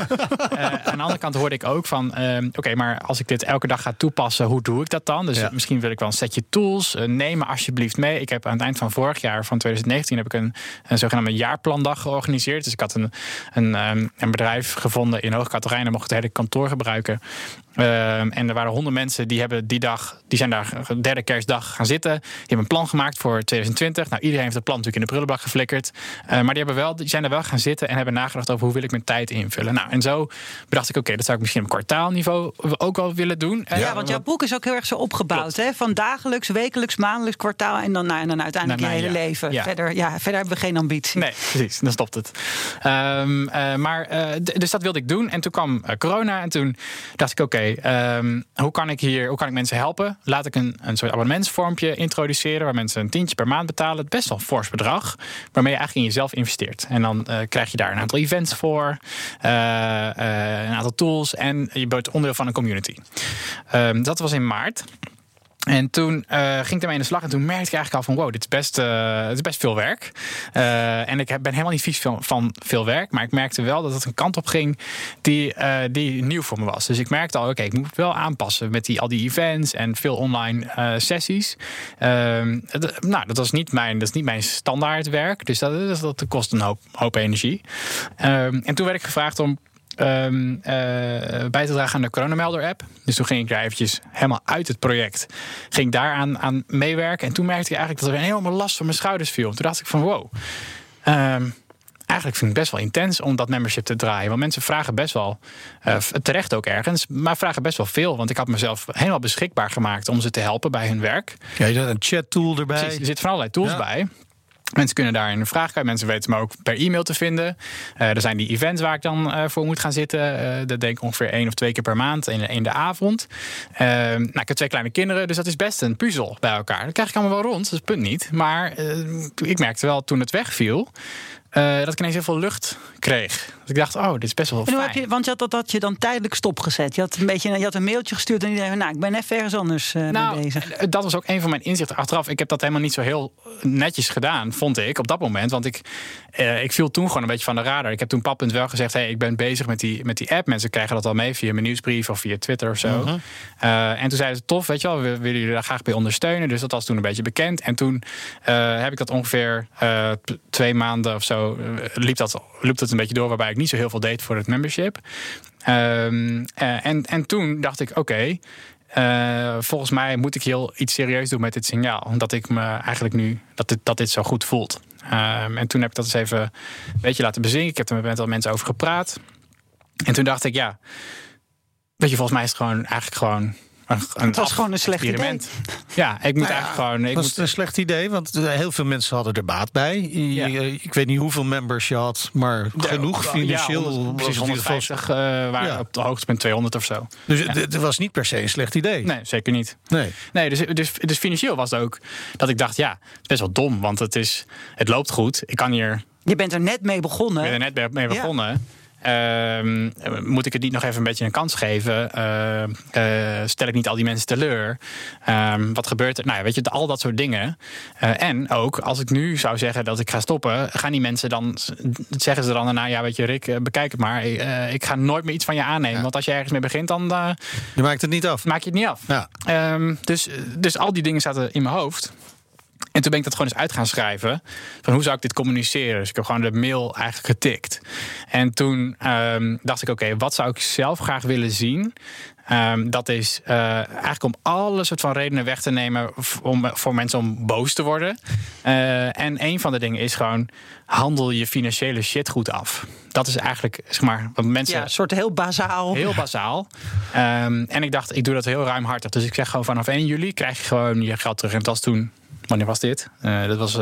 S4: eh, aan de andere kant hoorde ik ook van. ehm, Oké, maar als ik dit elke dag ga toepassen, hoe doe ik dat dan? Dus
S2: Ja.
S4: misschien wil ik wel een setje tools. Eh, neem me alsjeblieft mee. Ik heb aan het eind van vorig jaar, van 2019, heb ik een, een zogenaamde jaarplandag georganiseerd. Dus ik had een, een, ehm, een bedrijf gevonden in Hoog Katerijnen, mocht het hele kantoor gebruiken. Ehm, en er waren honderd mensen die hebben die dag, die zijn daar de derde kerstdag gaan zitten. Die hebben een plan gemaakt voor 2020. Nou, iedereen heeft het plan natuurlijk in de prullenbak geflikkerd. Eh, maar die, hebben wel, die zijn er wel gaan zitten en hebben nagedacht over hoe wil ik mijn tijd invullen. Nou, en zo bedacht ik, oké, dat zou ik misschien op kwartaalniveau ook wel willen doen.
S3: Ja, want jouw boek is ook heel erg zo opgebouwd. Hè? Van dagelijks, wekelijks, maandelijks, kwartaal en dan, nou, en dan uiteindelijk je hele
S4: ja.
S3: leven.
S4: Ja.
S3: Verder, ja, verder hebben we geen ambitie.
S4: Nee, precies. Dan stopt het. Ehm, eh, maar, eh, dus dat wilde ik doen. En toen kwam eh, corona. En toen dacht ik, oké, ehm, hoe kan ik hier, hoe kan ik mensen helpen? Laat ik een, een soort abonnementsvormpje introduceren... waar mensen een tientje per maand betalen. Best wel een fors bedrag. Waarmee je eigenlijk in jezelf investeert. En dan eh, krijg je daar een aantal events voor. eh, eh, een aantal tools. En je bent onderdeel van een community. Ehm, dat was in maart. En toen eh, ging ik ermee in de slag en toen merkte ik eigenlijk al van wow, dit is best, eh, het is best veel werk. Eh, en ik ben helemaal niet vies van, veel werk, maar ik merkte wel dat het een kant op ging die, die nieuw voor me was. Dus ik merkte al, oké, ik moet wel aanpassen met die, al die events en veel online sessies. Ehm, nou, dat, was niet mijn, dat is niet mijn standaard werk, dus dat, dat, dat kost een hoop, hoop energie. Ehm, en toen werd ik gevraagd om ehm, eh, bij te dragen aan de coronamelder-app. Dus toen ging ik daar eventjes helemaal uit het project. Ging ik daaraan aan meewerken. En toen merkte ik eigenlijk dat er een enorme last van mijn schouders viel. Toen dacht ik van wow. ehm, Eigenlijk vind ik het best wel intens om dat membership te draaien. Want mensen vragen best wel, eh, terecht ook ergens, maar vragen best wel veel. Want ik had mezelf helemaal beschikbaar gemaakt om ze te helpen bij hun werk.
S2: Ja, je had een chat-tool erbij.
S4: Precies, er zitten van allerlei tools
S2: Ja.
S4: bij. Mensen kunnen daar een vraag kwijt. Mensen weten me ook per e-mail te vinden. Eh, er zijn die events waar ik dan eh, voor moet gaan zitten. Eh, dat denk ik ongeveer één of twee keer per maand in, de avond. Nou, ik heb twee kleine kinderen, dus dat is best een puzzel bij elkaar. Dat krijg ik allemaal wel rond, dat is punt niet. Maar ik merkte wel toen het wegviel... eh, dat ik ineens heel veel lucht kreeg. Dus ik dacht, oh, dit is best wel
S3: En hoe
S4: fijn.
S3: heb je, want je had dat had je dan tijdelijk stopgezet. Je had een, beetje, je had een mailtje gestuurd en iedereen zei, nou, ik ben even ergens anders eh, mee
S4: Nou,
S3: bezig.
S4: eh, dat was ook een van mijn inzichten achteraf. Ik heb dat helemaal niet zo heel netjes gedaan, vond ik, op dat moment. Want ik, eh, ik viel toen gewoon een beetje van de radar. Ik heb toen pappunt wel gezegd, hey, ik ben bezig met die, met die app. Mensen krijgen dat al mee via mijn nieuwsbrief of via Twitter of zo.
S2: Mhm.
S4: Eh, en toen zeiden ze, tof, weet je wel, we willen jullie daar graag bij ondersteunen. Dus dat was toen een beetje bekend. En toen eh, heb ik dat ongeveer eh, twee maanden of zo, eh, liep, dat, liep dat een beetje door... waarbij ik niet zo heel veel deed voor het membership. Ehm, eh, en, en toen dacht ik, oké... eh, volgens mij moet ik heel iets serieus doen met dit signaal. Omdat ik me eigenlijk nu dat dit, dat dit zo goed voelt. Ehm, en toen heb ik dat eens even een beetje laten bezinken. Ik heb er met wat mensen over gepraat. En toen dacht ik, ja, weet je, volgens mij is het gewoon eigenlijk gewoon. Een, een
S3: Het was gewoon een slecht
S4: experiment. Ja, ik moet
S2: Nou ja,
S4: eigenlijk gewoon. Ik
S2: was
S4: moet,
S2: het een slecht idee? Want eh, heel veel mensen hadden er baat bij.
S4: Ja.
S2: Ik weet niet hoeveel members je had, maar genoeg
S4: Ja,
S2: financieel.
S4: honderd-
S2: was
S4: precies
S2: het in ieder geval-
S4: 150 eh waren
S2: Ja.
S4: op de hoogtepunt 200 of zo.
S2: Dus het, was niet per se een slecht idee.
S4: Nee, zeker niet.
S2: Nee.
S4: Nee, dus, dus, dus financieel was het ook dat ik dacht, ja, het is best wel dom, want het, is, het loopt goed. Ik kan hier
S3: Je bent er net mee begonnen.
S4: Ik ben er net mee-
S3: Ja.
S4: begonnen. Ehm, moet ik het niet nog even een beetje een kans geven? Eh, eh, stel ik niet al die mensen teleur? Ehm, wat gebeurt er? Nou ja, weet je, al dat soort dingen. Eh, en ook, als ik nu zou zeggen dat ik ga stoppen, gaan die mensen dan, zeggen ze dan daarna, ja, weet je, Rick, bekijk het maar. Ik ga nooit meer iets van je aannemen.
S2: Ja.
S4: Want als je ergens mee begint, dan
S2: Je maakt het niet af.
S4: maak je het niet af.
S2: Ja.
S4: Ehm, dus, dus al die dingen zaten in mijn hoofd. En toen ben ik dat gewoon eens uit gaan schrijven. Van hoe zou ik dit communiceren? Dus ik heb gewoon de mail eigenlijk getikt. En toen ehm, dacht ik, oké, wat zou ik zelf graag willen zien? Ehm, dat is eh, eigenlijk om alle soort van redenen weg te nemen om, voor mensen om boos te worden. Eh, en een van de dingen is gewoon handel je financiële shit goed af. Dat is eigenlijk, zeg maar, wat mensen
S3: Ja, een soort heel bazaal.
S4: Heel bazaal. Ehm, en ik dacht, ik doe dat heel ruimhartig. Dus ik zeg gewoon vanaf 1 juli krijg je gewoon je geld terug. En dat was toen wanneer was dit? Uh, dat was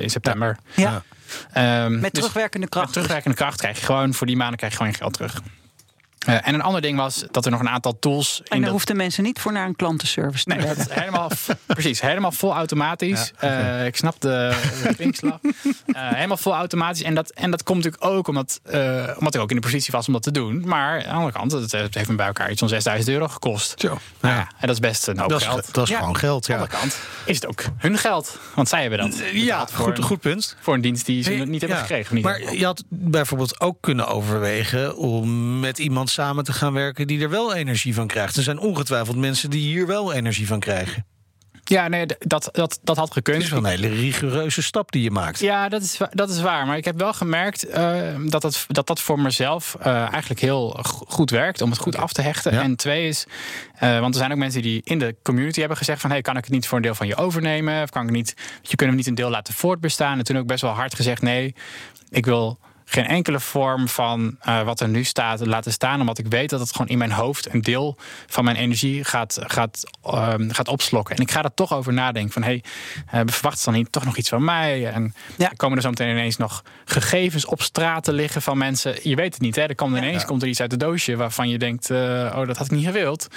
S4: in september.
S3: Ja.
S4: Um,
S3: met terugwerkende kracht.
S4: Met terugwerkende kracht krijg je gewoon voor die maanden krijg je gewoon je geld terug. Uh, en een ander ding was dat er nog een aantal tools.
S3: En daar hoefden mensen niet voor naar een klantenservice te
S4: Nee, dat is helemaal, *laughs* precies, helemaal vol automatisch. Ja, okay. uh, ik snap de, de pinkslag. uh, *laughs* helemaal vol automatisch. En dat, en dat komt natuurlijk ook omdat, omdat ik ook in de positie was om dat te doen. Maar aan de andere kant, het, het heeft me bij elkaar iets van 6000 euro gekost.
S2: Zo.
S4: Nou ja. en dat is best een hoop
S2: dat is,
S4: geld.
S2: Dat is gewoon geld, ja.
S4: Aan de andere kant is het ook hun geld. Want zij hebben dat.
S2: Ja,
S4: voor
S2: goed,
S4: een,
S2: goed punt.
S4: Voor een dienst die ze niet hebben gekregen. Niet
S2: maar je had bijvoorbeeld ook kunnen overwegen om met iemand samen te gaan werken die er wel energie van krijgt. Er zijn ongetwijfeld mensen die hier wel energie van krijgen.
S4: Ja, nee, dat, dat, dat had gekund.
S2: Het is wel een hele rigoureuze stap die je maakt.
S4: Ja, dat is, dat is waar. Maar ik heb wel gemerkt uh, dat, het, dat dat voor mezelf uh, eigenlijk heel goed werkt. Om het goed af te hechten. Ja. En twee is, uh, want er zijn ook mensen die in de community hebben gezegd van... hey, kan ik het niet voor een deel van je overnemen? Of kan ik niet, je kunt hem niet een deel laten voortbestaan? En toen ook best wel hard gezegd, nee, ik wil geen enkele vorm van uh, wat er nu staat laten staan. Omdat ik weet dat het gewoon in mijn hoofd een deel van mijn energie gaat, gaat, uh, gaat opslokken. En ik ga er toch over nadenken. Van hé, hey, uh, verwacht dan niet toch nog iets van mij? En ja. komen er zo meteen ineens nog gegevens op straat te liggen van mensen. Je weet het niet, hè? Er komt ineens ja. komt er iets uit de doosje waarvan je denkt: oh, dat had ik niet gewild.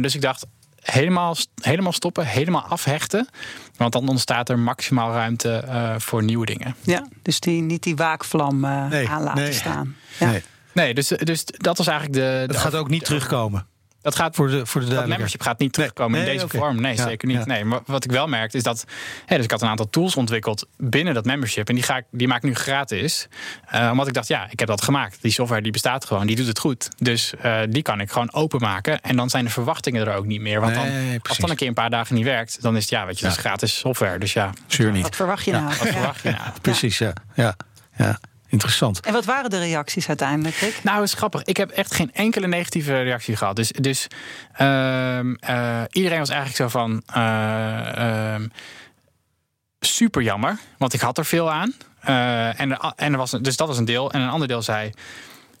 S4: dus ik dacht helemaal, helemaal stoppen, helemaal afhechten. Want dan ontstaat er maximaal ruimte uh, voor nieuwe dingen.
S3: Ja, dus die, niet die waakvlam uh, nee, aan laten
S2: nee.
S3: staan. Ja.
S4: Nee, nee dus, dus dat was eigenlijk de.
S2: Het
S4: de
S2: gaat ook niet de, terugkomen.
S4: Dat gaat
S2: voor de, voor de
S4: dat membership gaat niet terugkomen
S2: nee,
S4: in deze
S2: okay.
S4: vorm. Nee,
S2: ja,
S4: zeker niet.
S2: Ja.
S4: Nee, maar wat ik wel merkte is dat. Hè, dus ik had een aantal tools ontwikkeld binnen dat membership. En die, ga ik, die maak ik nu gratis. Uh, omdat ik dacht, ja, ik heb dat gemaakt. Die software die bestaat gewoon, die doet het goed. Dus uh, die kan ik gewoon openmaken. En dan zijn de verwachtingen er ook niet meer. Want dan,
S2: nee,
S4: als dan een keer een paar dagen niet werkt, dan is het ja, weet je, dat is gratis software. Dus ja,
S2: zuur niet.
S3: Wat verwacht je nou?
S4: Wat verwacht je nou?
S2: Precies, ja. ja. Interessant.
S3: En wat waren de reacties uiteindelijk? Rick?
S4: Nou, het is grappig. Ik heb echt geen enkele negatieve reactie gehad. Dus, dus uh, uh, iedereen was eigenlijk zo van. Uh, super jammer, want ik had er veel aan. en, en er was, dus dat was een deel. En een ander deel zei.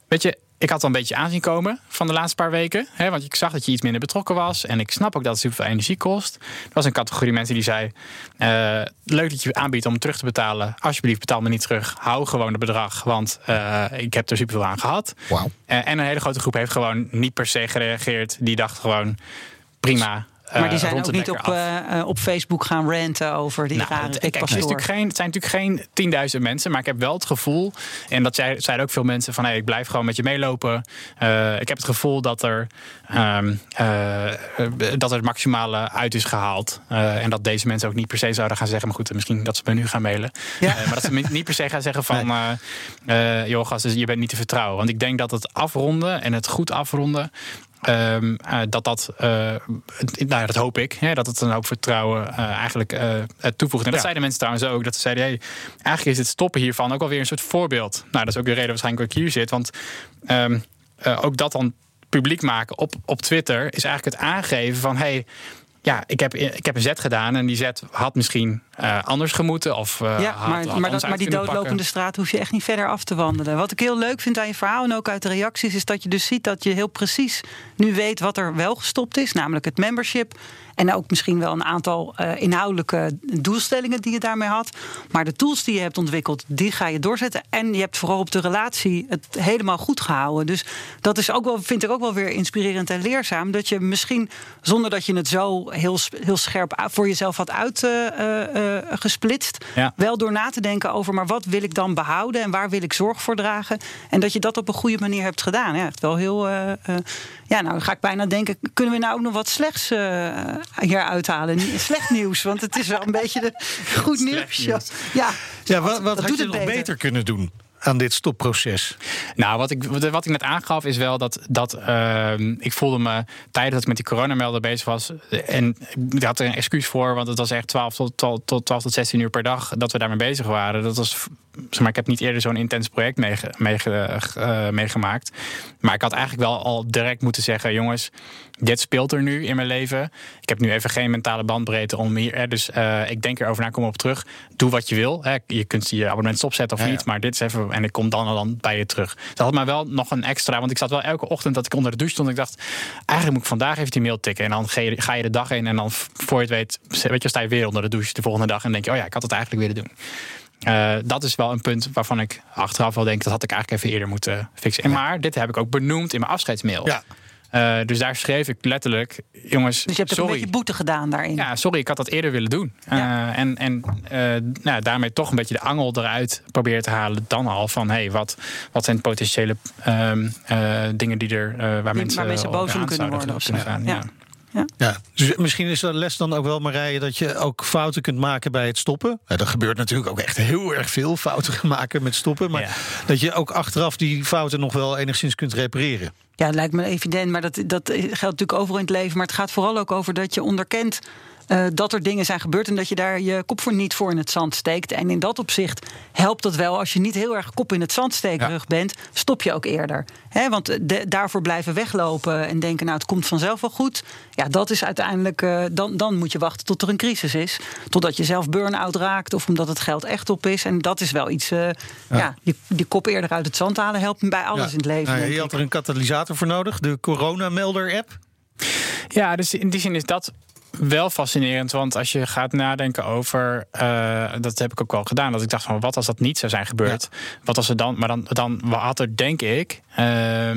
S4: Weet je, ik had al een beetje aanzien komen van de laatste paar weken. Hè, want ik zag dat je iets minder betrokken was. En ik snap ook dat het superveel energie kost. Er was een categorie mensen die zei... Uh, leuk dat je aanbiedt om terug te betalen. Alsjeblieft, betaal me niet terug. Hou gewoon het bedrag, want uh, ik heb er superveel aan gehad.
S2: Wow.
S4: Uh, en een hele grote groep heeft gewoon niet per se gereageerd. Die dacht gewoon, prima...
S3: Maar die zijn ook niet op, uh, op Facebook gaan ranten over die
S4: nou,
S3: rare
S4: het, kijk, het, is natuurlijk geen, het zijn natuurlijk geen 10.000 mensen, maar ik heb wel het gevoel, en dat zei, zeiden ook veel mensen van hey, ik blijf gewoon met je meelopen. Ik heb het gevoel dat er, um, uh, dat er het maximale uit is gehaald. en dat deze mensen ook niet per se zouden gaan zeggen, maar goed, misschien dat ze me nu gaan mailen. Ja. maar dat ze niet per se gaan zeggen van *laughs* nee. joh, gast, je bent niet te vertrouwen. Want ik denk dat het afronden en het goed afronden. Um, uh, dat dat, uh, nou, dat hoop ik, hè, dat het een hoop vertrouwen uh, eigenlijk toevoegt. En dat ja. zeiden mensen trouwens ook, dat ze zeiden, hey, eigenlijk is het stoppen hiervan ook alweer een soort voorbeeld. Nou, dat is ook de reden waarschijnlijk dat ik hier zit, want um, ook dat dan publiek maken op, op Twitter is eigenlijk het aangeven van, hey, ja, ik heb, ik heb een zet gedaan en die zet had misschien uh, anders gemoeten. Of, uh,
S3: ja,
S4: had,
S3: maar,
S4: had
S3: maar, dat, maar die doodlopende pakken. straat hoef je echt niet verder af te wandelen. Wat ik heel leuk vind aan je verhaal en ook uit de reacties... is dat je dus ziet dat je heel precies nu weet wat er wel gestopt is. Namelijk het membership. En ook misschien wel een aantal uh, inhoudelijke doelstellingen die je daarmee had. Maar de tools die je hebt ontwikkeld, die ga je doorzetten. En je hebt vooral op de relatie het helemaal goed gehouden. Dus dat is ook wel, vind ik ook wel weer inspirerend en leerzaam. Dat je misschien, zonder dat je het zo heel, heel scherp voor jezelf had uitgesplitst... Uh, ja. wel door na te denken over, maar wat wil ik dan behouden... en waar wil ik zorg voor dragen? En dat je dat op een goede manier hebt gedaan. Ja, echt wel heel... Uh, ja, nou ga ik bijna denken, kunnen we nou ook nog wat slechts hier uithalen. Slecht nieuws, want het is wel een beetje de goed nieuws.
S4: nieuws.
S3: Ja,
S2: ja wat, wat had je nog beter. beter kunnen doen? Aan dit stopproces?
S4: Nou, wat ik, wat ik net aangaf is wel dat, dat uh, ik voelde me tijdens dat ik met die coronamelder bezig was. En ik had er een excuus voor, want het was echt 12 tot, tot, tot 12 tot 16 uur per dag dat we daarmee bezig waren. Dat was, zeg maar, ik heb niet eerder zo'n intens project meege, meege, uh, meegemaakt. Maar ik had eigenlijk wel al direct moeten zeggen: jongens, dit speelt er nu in mijn leven. Ik heb nu even geen mentale bandbreedte om hier. Dus uh, ik denk erover na, kom op terug. Doe wat je wil. Hè. Je kunt je abonnement stopzetten of ja, niet. Ja. Maar dit is even en ik kom dan en dan bij je terug. Dat had mij wel nog een extra, want ik zat wel elke ochtend dat ik onder de douche stond. En ik dacht, eigenlijk moet ik vandaag even die mail tikken. En dan ga je, ga je de dag in en dan voor je het weet, weet je, sta je weer onder de douche de volgende dag. En denk je, oh ja, ik had het eigenlijk willen doen. Uh, dat is wel een punt waarvan ik achteraf wel denk... dat had ik eigenlijk even eerder moeten fixen. En maar dit heb ik ook benoemd in mijn afscheidsmail. Ja. Uh, dus daar schreef ik letterlijk, jongens.
S3: Dus je hebt
S4: sorry.
S3: een beetje boete gedaan daarin.
S4: Ja, sorry, ik had dat eerder willen doen. Ja. Uh, en en uh, nou, daarmee toch een beetje de angel eruit proberen te halen. Dan al van hé, hey, wat, wat zijn potentiële um, dingen die er waar
S3: die,
S4: mensen,
S3: waar mensen boos om kunnen worden. Of
S4: kunnen gaan. Ja.
S2: Ja. Ja. dus misschien is de les dan ook wel, Marije, dat je ook fouten kunt maken bij het stoppen. Ja, er gebeurt natuurlijk ook echt heel erg veel fouten *laughs* maken met stoppen. Maar ja. dat je ook achteraf die fouten nog wel enigszins kunt repareren.
S3: Ja, lijkt me evident, maar dat, dat geldt natuurlijk overal in het leven. Maar het gaat vooral ook over dat je onderkent uh, dat er dingen zijn gebeurd en dat je daar je kop voor niet voor in het zand steekt. En in dat opzicht helpt dat wel. Als je niet heel erg kop in het zand stekerig ja. bent, stop je ook eerder. He, want de, daarvoor blijven weglopen en denken, nou het komt vanzelf wel goed. Ja, dat is uiteindelijk, uh, dan, dan moet je wachten tot er een crisis is. Totdat je zelf burn-out raakt of omdat het geld echt op is. En dat is wel iets, uh, ja. ja die, die, kop eerder uit het zand halen helpt bij alles ja. in het leven.
S2: Nou, je had er een katalysator voor nodig, de coronamelder-app.
S4: Ja, dus in die zin is dat wel fascinerend, want als je gaat nadenken over, uh, dat heb ik ook al gedaan, dat ik dacht van wat als dat niet zou zijn gebeurd, ja. wat als er dan, maar dan, dan had er denk ik, uh,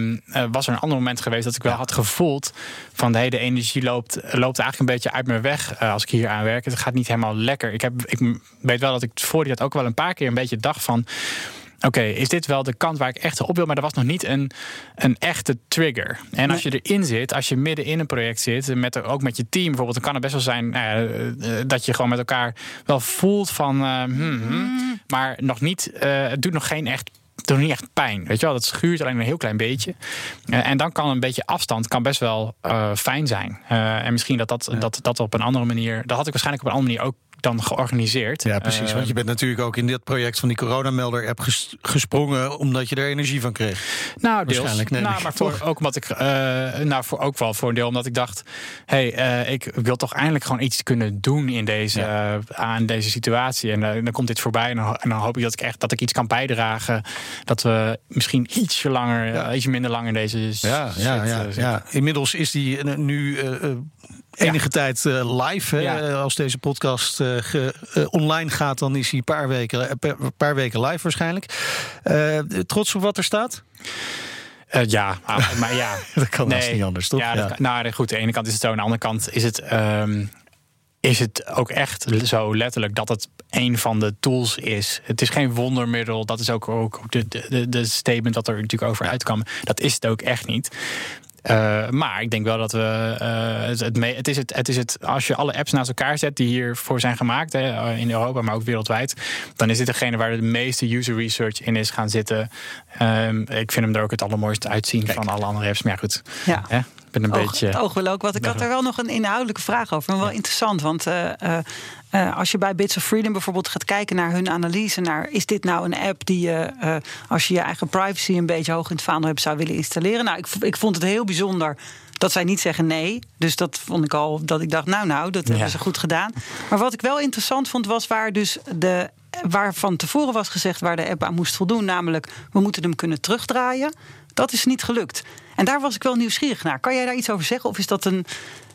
S4: was er een ander moment geweest dat ik wel ja. had gevoeld van de hele energie loopt, loopt eigenlijk een beetje uit me weg uh, als ik hier aan werk. Het gaat niet helemaal lekker. Ik, heb, ik weet wel dat ik voor die dat ook wel een paar keer een beetje dacht van oké, okay, is dit wel de kant waar ik echt op wil? Maar er was nog niet een, een echte trigger. En als je erin zit, als je midden in een project zit, met, ook met je team bijvoorbeeld, dan kan het best wel zijn nou ja, dat je gewoon met elkaar wel voelt van, uh, hmm, hmm, maar nog niet, uh, het doet nog geen echt doet niet echt pijn. Weet je wel, dat schuurt alleen een heel klein beetje. Uh, en dan kan een beetje afstand kan best wel uh, fijn zijn. Uh, en misschien dat dat, dat dat op een andere manier. Dat had ik waarschijnlijk op een andere manier ook dan georganiseerd.
S2: Ja, precies. want je bent natuurlijk ook in dit project van die coronamelder-app ges gesprongen omdat je er energie van kreeg.
S4: Nou, deels. Waarschijnlijk. Nee, nou, maar voor, ook omdat ik, uh, nou, voor ook wel voor een deel omdat ik dacht, hé, hey, uh, ik wil toch eindelijk gewoon iets kunnen doen in deze, ja. uh, aan deze situatie. En dan komt dit voorbij en dan, en dan, hoop ik dat ik echt dat ik iets kan bijdragen, dat we misschien ietsje langer, ja. ietsje minder lang in deze.
S2: Ja, ja, ja, ja. Inmiddels is die nu enige ja. tijd uh, live. Ja. Als deze podcast uh, online gaat, dan is hij een paar weken, paar weken live waarschijnlijk. trots op wat er staat?
S4: ja, maar ja. *laughs*
S2: dat kan nee, niet anders, toch?
S4: Ja, ja. Kan, nou goed, aan de ene kant is het zo, aan de andere kant is het... Um, is het ook echt zo letterlijk dat het een van de tools is. Het is geen wondermiddel. Dat is ook, ook de, de, de statement dat er natuurlijk over uitkwam. Dat is het ook echt niet. Uh, maar ik denk wel dat we. Uh, het, het, het, is het, het is het. Als je alle apps naast elkaar zet die hiervoor zijn gemaakt, hè, in Europa, maar ook wereldwijd, dan is dit degene waar de meeste user research in is gaan zitten. Um, ik vind hem er ook het allermooiste uitzien Kijk. van alle andere apps. Maar ja, goed.
S3: Ja.
S4: Hè? Ben een
S3: oog,
S4: beetje.
S3: Het oog wil ook wat. Ik had er wel nog een inhoudelijke vraag over. Maar wel ja. interessant. Want uh, uh, uh, als je bij Bits of Freedom bijvoorbeeld gaat kijken naar hun analyse. naar is dit nou een app die je, als je je eigen privacy een beetje hoog in het vaandel hebt, zou willen installeren? Nou, ik, ik vond het heel bijzonder dat zij niet zeggen nee. Dus dat vond ik al dat ik dacht, nou, nou, dat hebben ze goed gedaan. Maar wat ik wel interessant vond, was waar dus de. Waar van tevoren was gezegd waar de app aan moest voldoen, namelijk we moeten hem kunnen terugdraaien. Dat is niet gelukt. En daar was ik wel nieuwsgierig naar. Kan jij daar iets over zeggen? Of is dat een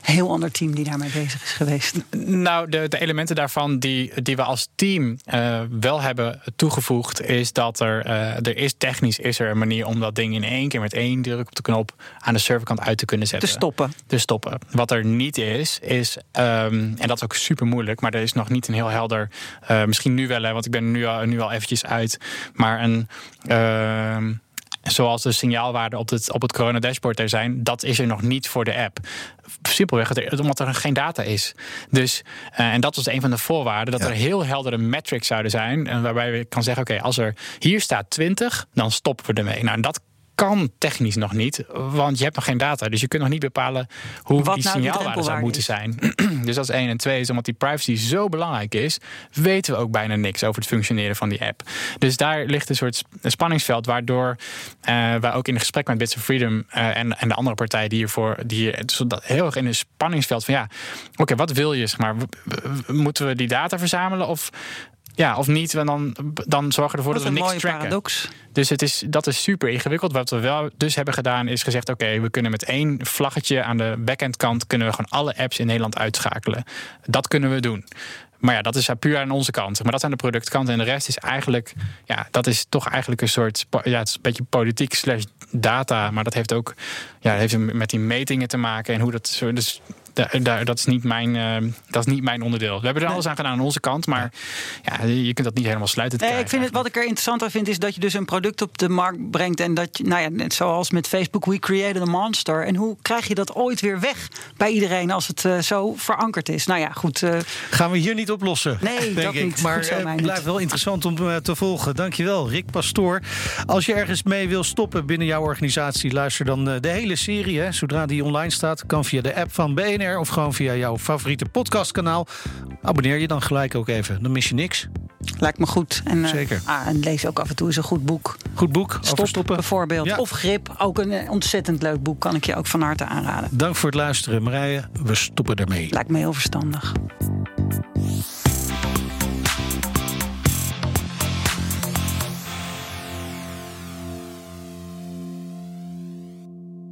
S3: heel ander team die daarmee bezig is geweest?
S4: Nou, de, de elementen daarvan die, die we als team uh, wel hebben toegevoegd, is dat er, uh, er is technisch is er een manier om dat ding in één keer met één druk op de knop aan de serverkant uit te kunnen zetten.
S3: Te stoppen.
S4: Te stoppen. Wat er niet is, is, um, en dat is ook super moeilijk, maar er is nog niet een heel helder, uh, misschien nu wel, hè, want ik ben nu al, nu al eventjes uit, maar een. Zoals de signaalwaarden op het, op het corona dashboard er zijn, dat is er nog niet voor de app. Simpelweg omdat er geen data is. Dus, uh, en dat was een van de voorwaarden, dat ja. er heel heldere metrics zouden zijn. En waarbij we kan zeggen: oké, als er hier staat 20, dan stoppen we ermee. Nou, en dat kan technisch nog niet, want je hebt nog geen data. Dus je kunt nog niet bepalen hoe
S3: Wat
S4: die
S3: nou
S4: signaalwaarde zou moeten
S3: is.
S4: zijn. *clears throat* dus dat is één. En twee is omdat die privacy zo belangrijk is, weten we ook bijna niks over het functioneren van die app. Dus daar ligt een soort spanningsveld, waardoor uh, wij ook in het gesprek met Bits of Freedom uh, en, en de andere partijen die hiervoor, die hier, dus dat heel erg in een spanningsveld van ja, oké, okay, wat wil je? Zeg maar, moeten we die data verzamelen of Ja, of niet, en dan, dan zorgen we ervoor dat we niks tracken.
S3: paradox.
S4: Dus het is, dat is super ingewikkeld. Wat we wel dus hebben gedaan is gezegd... oké, we kunnen met één vlaggetje aan de backend kant... kunnen we gewoon alle apps in Nederland uitschakelen. Dat kunnen we doen. Maar ja, dat is puur aan onze kant. Maar dat aan de productkant. En de rest is eigenlijk... ja, dat is toch eigenlijk een soort... ja, het is een beetje politiek slash data. Maar dat heeft ook ja, heeft met die metingen te maken... en hoe dat zo... Dus daar, daar, dat, is niet mijn, eh, dat is niet mijn onderdeel. We hebben er alles aan gedaan aan onze kant. Maar ja, je kunt dat niet helemaal sluiten
S3: Nee, ik
S4: krijgen
S3: vind het, wat ik er interessant aan vind, is dat je dus een product op de markt brengt. En dat je, nou ja, net zoals met Facebook, we created a monster. En hoe krijg je dat ooit weer weg bij iedereen als het eh, zo verankerd is? Nou ja, goed. eh,
S2: Gaan we hier niet oplossen.
S3: Nee,
S2: denk
S3: dat
S2: ik.
S3: niet.
S2: Maar het blijft wel interessant om eh, te volgen. Dankjewel, Rick Pastoor. Als je ergens mee wil stoppen binnen jouw organisatie, luister dan eh, de hele serie. Hè, zodra die online staat, kan via de app van BNR of gewoon via jouw favoriete podcastkanaal. Abonneer je dan gelijk ook even. Dan mis je niks.
S3: lijkt me goed. En, eh,
S2: Zeker.
S3: ah, en lees ook af en toe eens een goed boek.
S2: Goed boek
S3: Stop,
S2: stoppen.
S3: bijvoorbeeld.
S2: Ja.
S3: Of Grip, ook een eh, ontzettend leuk boek. Kan ik je ook van harte aanraden.
S2: Dank voor het luisteren, Marije. We stoppen ermee.
S3: Lijkt me heel verstandig.